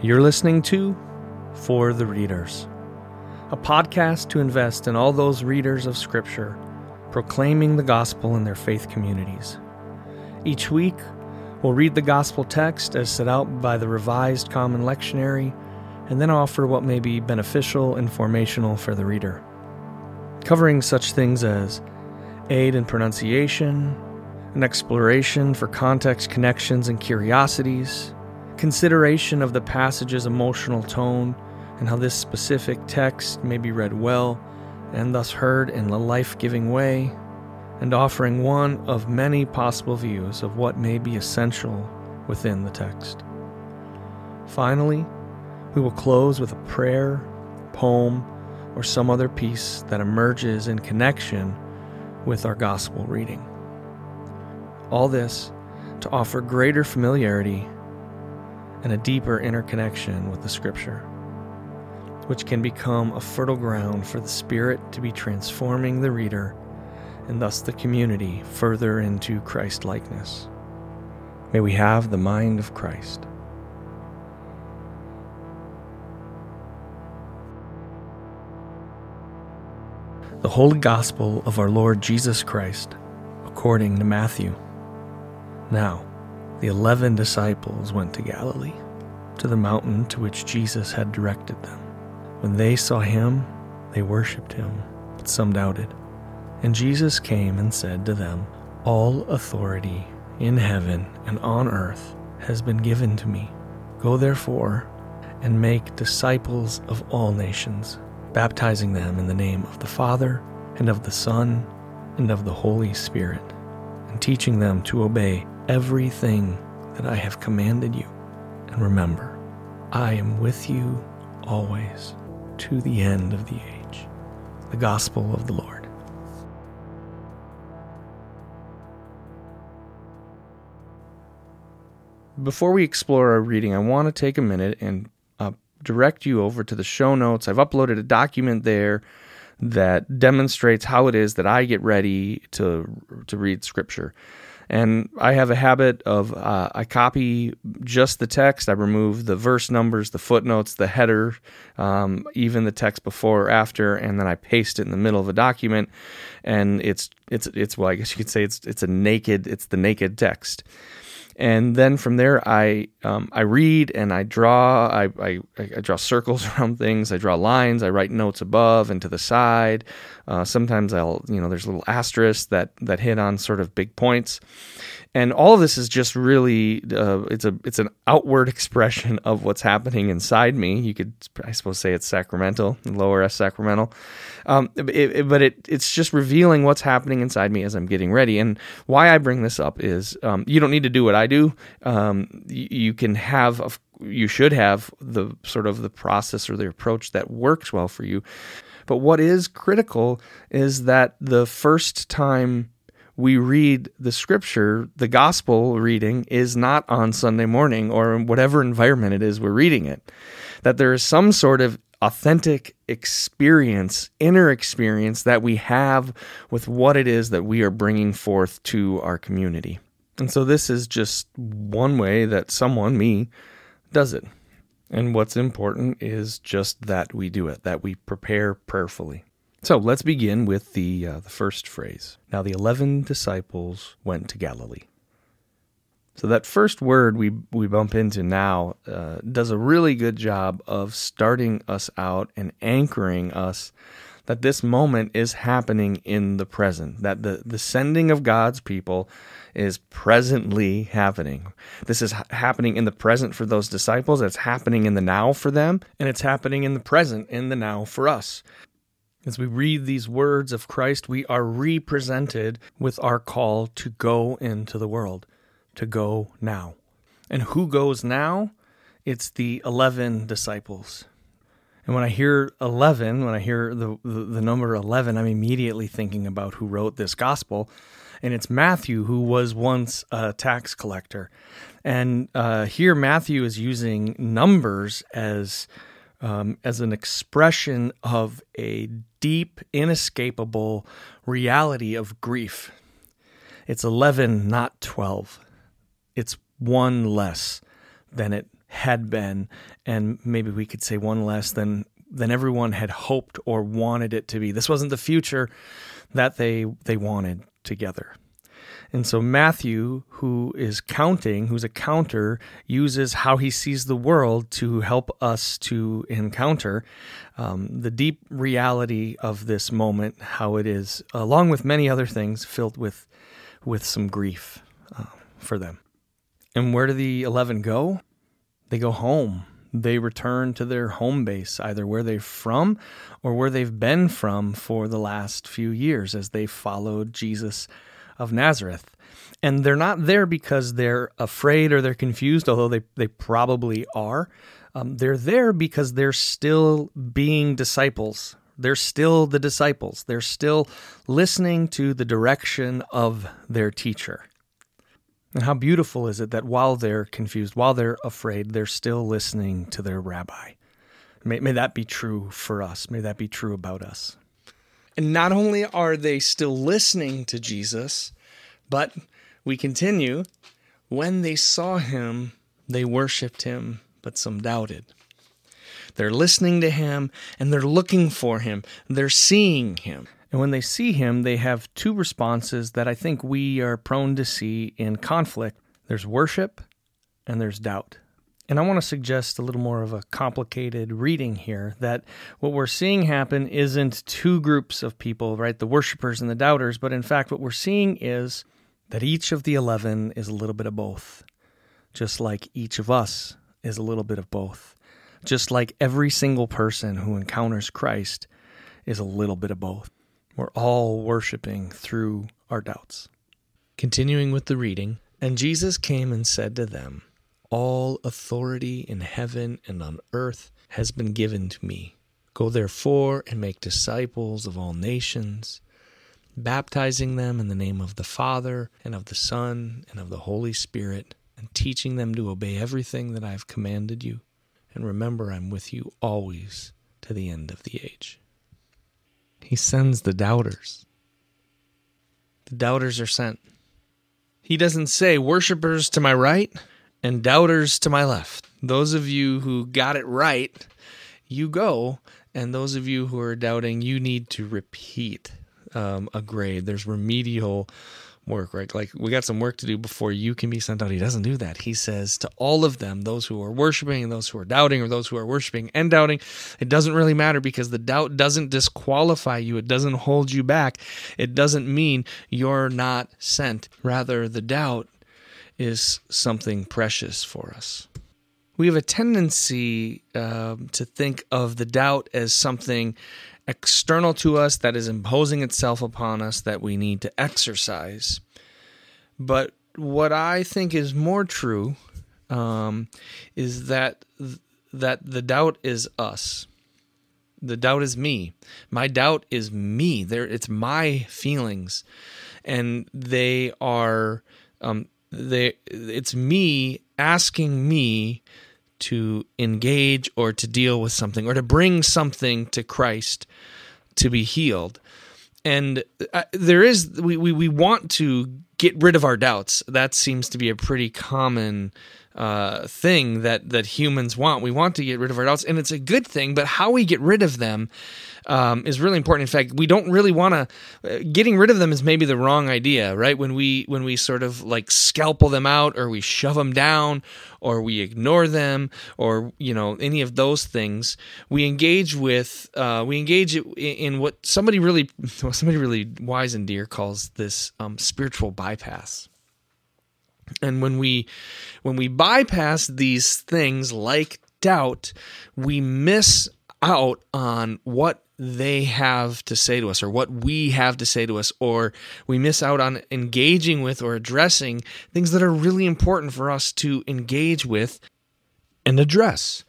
You're listening to For the Readers, a podcast to invest in all those readers of Scripture proclaiming the gospel in their faith communities. Each week, we'll read the gospel text as set out by the Revised Common Lectionary and then offer what may be beneficial and formational for the reader, covering such things as aid in pronunciation, an exploration for context connections and curiosities consideration of the passage's emotional tone and how this specific text may be read well and thus heard in a life giving way, and offering one of many possible views of what may be essential within the text. Finally, we will close with a prayer, poem, or some other piece that emerges in connection with our gospel reading. All this to offer greater familiarity and a deeper interconnection with the Scripture, which can become a fertile ground for the Spirit to be transforming the reader and thus the community further into Christ likeness. May we have the mind of Christ. The Holy Gospel of our Lord Jesus Christ, according to Matthew. Now, the eleven disciples went to Galilee, to the mountain to which Jesus had directed them. When they saw him, they worshipped him, but some doubted. And Jesus came and said to them, All authority in heaven and on earth has been given to me. Go therefore and make disciples of all nations, baptizing them in the name of the Father, and of the Son, and of the Holy Spirit, and teaching them to obey everything that I have commanded you. And remember, I am with you always to the end of the age. The Gospel of the Lord. Before we explore our reading, I want to take a minute and uh, direct you over to the show notes. I've uploaded a document there that demonstrates how it is that I get ready to to read scripture. And I have a habit of uh, I copy just the text. I remove the verse numbers, the footnotes, the header, um, even the text before or after, and then I paste it in the middle of a document. And it's it's it's well, I guess you could say it's it's a naked it's the naked text. And then from there I um, I read and I draw. I, I, I, draw circles around things. I draw lines. I write notes above and to the side uh, sometimes I'll you know there's little asterisks that that hit on sort of big points and all of this is just really uh, it's a it's an outward expression of what's happening inside me. You could I suppose say it's sacramental, lower S sacramental, um, it, it, but it it's just revealing what's happening inside me as I'm getting ready. And why I bring this up is um, you don't need to do what I do. Um, you, you can have a, you should have the sort of the process or the approach that works well for you. But what is critical is that the first time we read the scripture, the gospel reading is not on Sunday morning or in whatever environment it is we're reading it. That there is some sort of authentic experience, inner experience that we have with what it is that we are bringing forth to our community. And so this is just one way that someone, me, does it. And what's important is just that we do it, that we prepare prayerfully. So let's begin with the, uh, the first phrase. Now the eleven disciples went to Galilee. So that first word we we bump into now uh, does a really good job of starting us out and anchoring us that this moment is happening in the present. That the the sending of God's people is presently happening. This is happening in the present for those disciples. It's happening in the now for them, and it's happening in the present in the now for us. As we read these words of Christ, we are represented with our call to go into the world, to go now. And who goes now? It's the 11 disciples. And when I hear 11, when I hear the, the, the, number 11, I'm immediately thinking about who wrote this gospel. And it's Matthew, who was once a tax collector. And uh, here, Matthew is using numbers as um, as an expression of a deep, inescapable reality of grief. It's 11, not 12. It's one less than it had been, and maybe we could say one less than than everyone had hoped or wanted it to be. This wasn't the future that they they wanted together. And so Matthew, who is counting, who's a counter, uses how he sees the world to help us to encounter um, the deep reality of this moment, how it is, along with many other things, filled with with some grief uh, for them. And where do the eleven go? They go home they return to their home base, either where they're from or where they've been from for the last few years as they followed Jesus of Nazareth. And they're not there because they're afraid or they're confused, although they, they probably are. Um, they're there because they're still being disciples. They're still the disciples. They're still listening to the direction of their teacher. And how beautiful is it that while they're confused, while they're afraid, they're still listening to their rabbi. May, may that be true for us. May that be true about us. And not only are they still listening to Jesus, but we continue, when they saw him, they worshiped him, but some doubted. They're listening to him and they're looking for him. They're seeing him. And when they see him, they have two responses that I think we are prone to see in conflict there's worship and there's doubt. And I want to suggest a little more of a complicated reading here that what we're seeing happen isn't two groups of people, right? The worshipers and the doubters, but in fact, what we're seeing is that each of the 11 is a little bit of both, just like each of us is a little bit of both. Just like every single person who encounters Christ is a little bit of both. We're all worshiping through our doubts. Continuing with the reading, and Jesus came and said to them, All authority in heaven and on earth has been given to me. Go therefore and make disciples of all nations, baptizing them in the name of the Father and of the Son and of the Holy Spirit, and teaching them to obey everything that I have commanded you. And remember, I'm with you always to the end of the age. He sends the doubters. The doubters are sent. He doesn't say Worshippers to my right and doubters to my left. Those of you who got it right, you go. And those of you who are doubting, you need to repeat um, a grade. There's remedial work, right? Like we got some work to do before you can be sent out. He doesn't do that. He says to all of them, those who are worshiping and those who are doubting, or those who are worshiping and doubting, it doesn't really matter because the doubt doesn't disqualify you. It doesn't hold you back. It doesn't mean you're not sent. Rather, the doubt is something precious for us. We have a tendency uh, to think of the doubt as something external to us that is imposing itself upon us that we need to exercise. But what I think is more true um, is that th- that the doubt is us. The doubt is me. My doubt is me. There, it's my feelings, and they are um, they. It's me asking me to engage or to deal with something or to bring something to Christ to be healed. And uh, there is, we, we, we want to get rid of our doubts. That seems to be a pretty common uh, thing that that humans want. We want to get rid of our doubts, and it's a good thing. But how we get rid of them um, is really important. In fact, we don't really want to. Uh, getting rid of them is maybe the wrong idea, right? When we when we sort of like scalpel them out, or we shove them down, or we ignore them, or you know any of those things, we engage with uh, we engage in, in what somebody really somebody really wise and dear calls this um, spiritual bypass and when we when we bypass these things like doubt, we miss out on what they have to say to us or what we have to say to us or we miss out on engaging with or addressing things that are really important for us to engage with and address.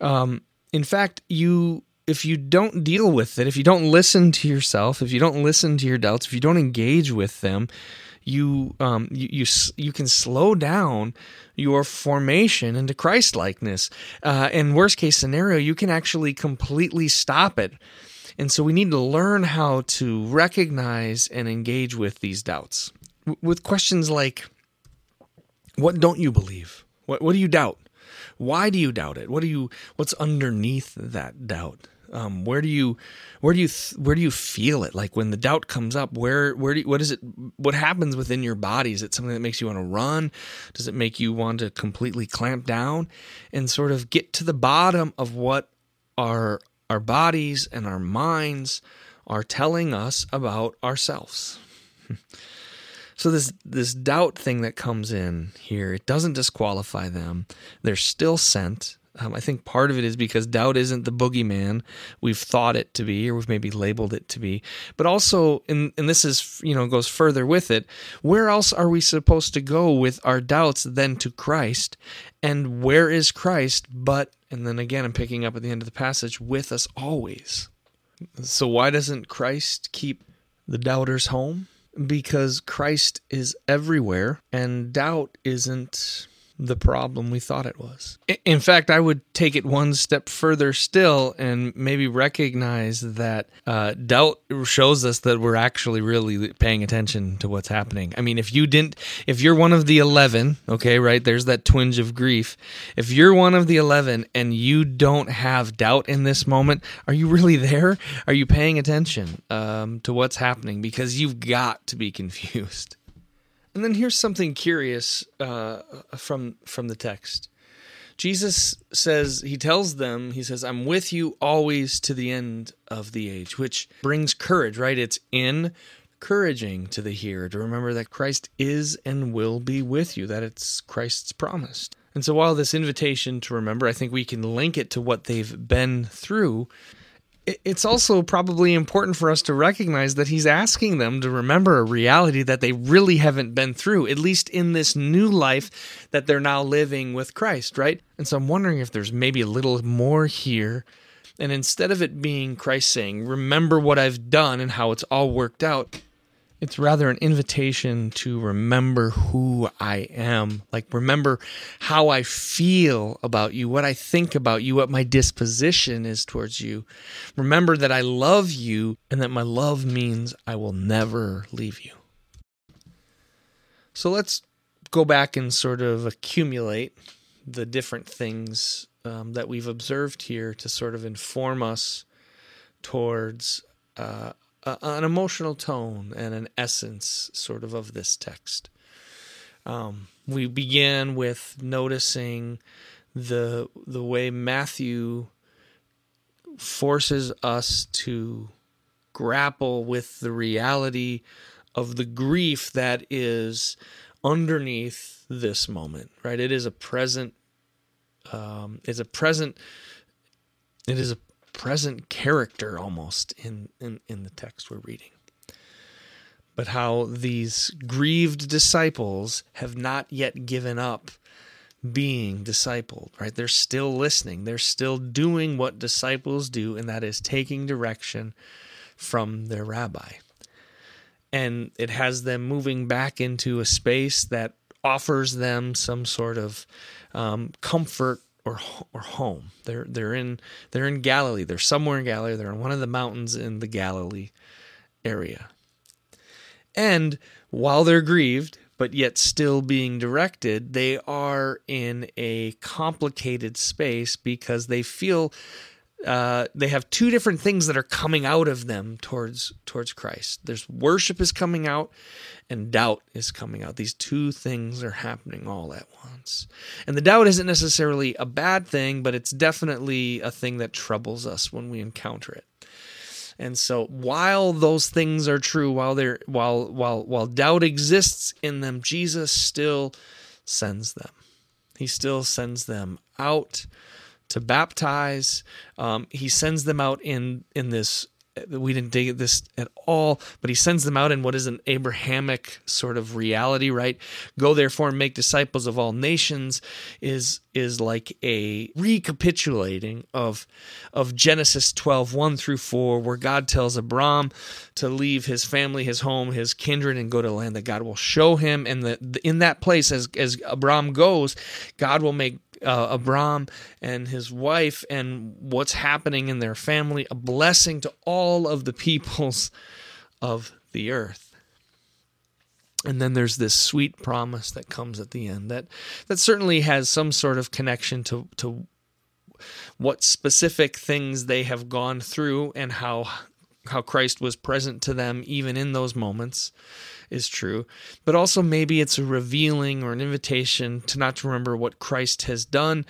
Um, in fact you if you don't deal with it if you don't listen to yourself if you don't listen to your doubts if you don't engage with them you um, you, you you can slow down your formation into Christ likeness. Uh, in worst case scenario, you can actually completely stop it. And so we need to learn how to recognize and engage with these doubts. W- with questions like, What don't you believe? What, what do you doubt? why do you doubt it? What do you what's underneath that doubt? Um, where do you where do you where do you feel it? Like when the doubt comes up, where where do you, what is it? What happens within your body? Is it something that makes you want to run? Does it make you want to completely clamp down and sort of get to the bottom of what our our bodies and our minds are telling us about ourselves? So this this doubt thing that comes in here, it doesn't disqualify them. They're still sent. Um, I think part of it is because doubt isn't the boogeyman we've thought it to be, or we've maybe labeled it to be. But also, and, and this is, you know, goes further with it, where else are we supposed to go with our doubts than to Christ? And where is Christ but, and then again, I'm picking up at the end of the passage, with us always. So why doesn't Christ keep the doubters home? Because Christ is everywhere, and doubt isn't the problem we thought it was. In fact, I would take it one step further still and maybe recognize that uh, doubt shows us that we're actually really paying attention to what's happening. I mean, if you didn't, if you're one of the 11, okay, right, there's that twinge of grief. If you're one of the 11 and you don't have doubt in this moment, are you really there? Are you paying attention um, to what's happening? Because you've got to be confused. And then here's something curious uh, from from the text. Jesus says he tells them he says I'm with you always to the end of the age, which brings courage, right? It's encouraging to the hearer to remember that Christ is and will be with you, that it's Christ's promised. And so while this invitation to remember, I think we can link it to what they've been through it's also probably important for us to recognize that he's asking them to remember a reality that they really haven't been through, at least in this new life that they're now living with Christ, right? And so I'm wondering if there's maybe a little more here. And instead of it being Christ saying, Remember what I've done and how it's all worked out, it's rather an invitation to remember who I am. Like, remember how I feel about you, what I think about you, what my disposition is towards you. Remember that I love you and that my love means I will never leave you. So let's go back and sort of accumulate the different things um, that we've observed here to sort of inform us towards uh, uh, an emotional tone and an essence, sort of, of this text. Um, we begin with noticing the the way Matthew forces us to grapple with the reality of the grief that is underneath this moment right it is a present um, it's a present it is a present character almost in, in, in the text we're reading. But how these grieved disciples have not yet given up being discipled, right? They're still listening. They're still doing what disciples do, and that is taking direction from their rabbi. And it has them moving back into a space that offers them some sort of um, comfort or or home. They're they're in they're in Galilee. They're somewhere in Galilee. They're in one of the mountains in the Galilee area. And while they're grieved, but yet still being directed, they are in a complicated space because they feel uh, they have two different things that are coming out of them towards towards Christ. There's worship is coming out, and doubt is coming out. These two things are happening all at once. And the doubt isn't necessarily a bad thing, but it's definitely a thing that troubles us when we encounter it. And so while those things are true, while they while while while doubt exists in them, Jesus still sends them. He still sends them out to baptize. Um, he sends them out in in this. We didn't dig this at all, but he sends them out in what is an Abrahamic sort of reality, right? Go therefore and make disciples of all nations is is like a recapitulating of of Genesis 12, 1 through 4, where God tells Abram to leave his family, his home, his kindred, and go to land that God will show him. And that in that place, as as Abram goes, God will make uh, Abram and his wife and what's happening in their family, a blessing to all of the peoples of the earth. and then there's this sweet promise that comes at the end that that certainly has some sort of connection to to what specific things they have gone through and how how Christ was present to them even in those moments is true but also maybe it's a revealing or an invitation to not to remember what Christ has done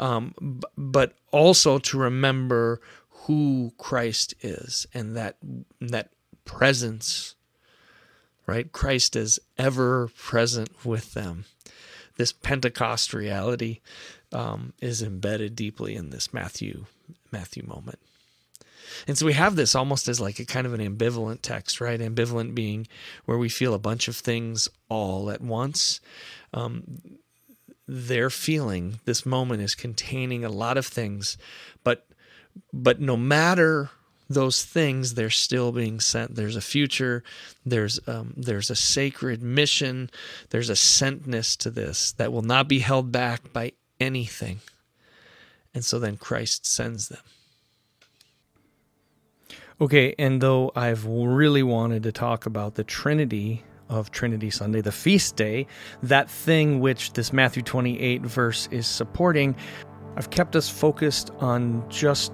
um, but also to remember who Christ is and that that presence right? Christ is ever present with them. This Pentecost reality um, is embedded deeply in this Matthew Matthew moment. And so we have this almost as like a kind of an ambivalent text, right? Ambivalent being where we feel a bunch of things all at once. Um, their feeling this moment is containing a lot of things, but but no matter those things they're still being sent. There's a future. There's um, there's a sacred mission. There's a sentness to this that will not be held back by anything. And so then christ sends them okay and though i've really wanted to talk about the trinity of Trinity Sunday, the feast day, that thing which this Matthew 28 verse is supporting, I've kept us focused on just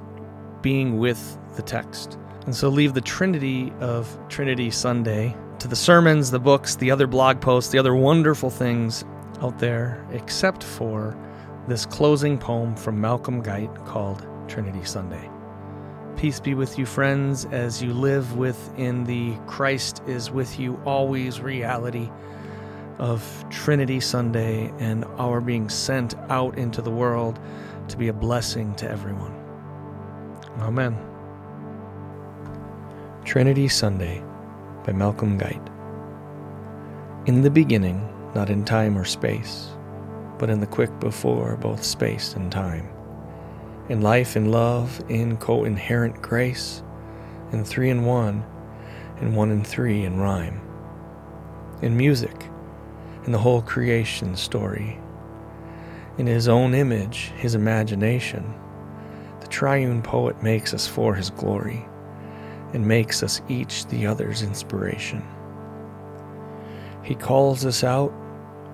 being with the text. And so leave the trinity of Trinity Sunday to the sermons, the books, the other blog posts, the other wonderful things out there, except for this closing poem from Malcolm Guite called Trinity Sunday. Peace be with you, friends, as you live within the Christ is with you always reality of Trinity Sunday and our being sent out into the world to be a blessing to everyone. Amen. Trinity Sunday by Malcolm Guite. In the beginning, not in time or space, but in the quick before both space and time. In life and love, in co inherent grace, in three in one, in one in three in rhyme. In music, in the whole creation story. In his own image, his imagination, the triune poet makes us for his glory and makes us each the other's inspiration. He calls us out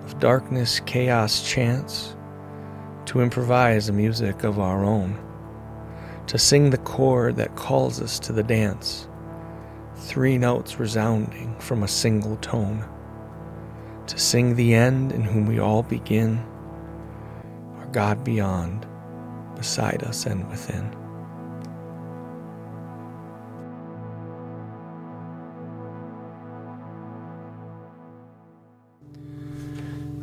of darkness, chaos, chance to improvise a music of our own, to sing the chord that calls us to the dance, three notes resounding from a single tone, to sing the end in whom we all begin, our God beyond, beside us and within.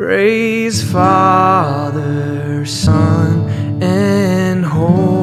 Praise Father, Son, and Holy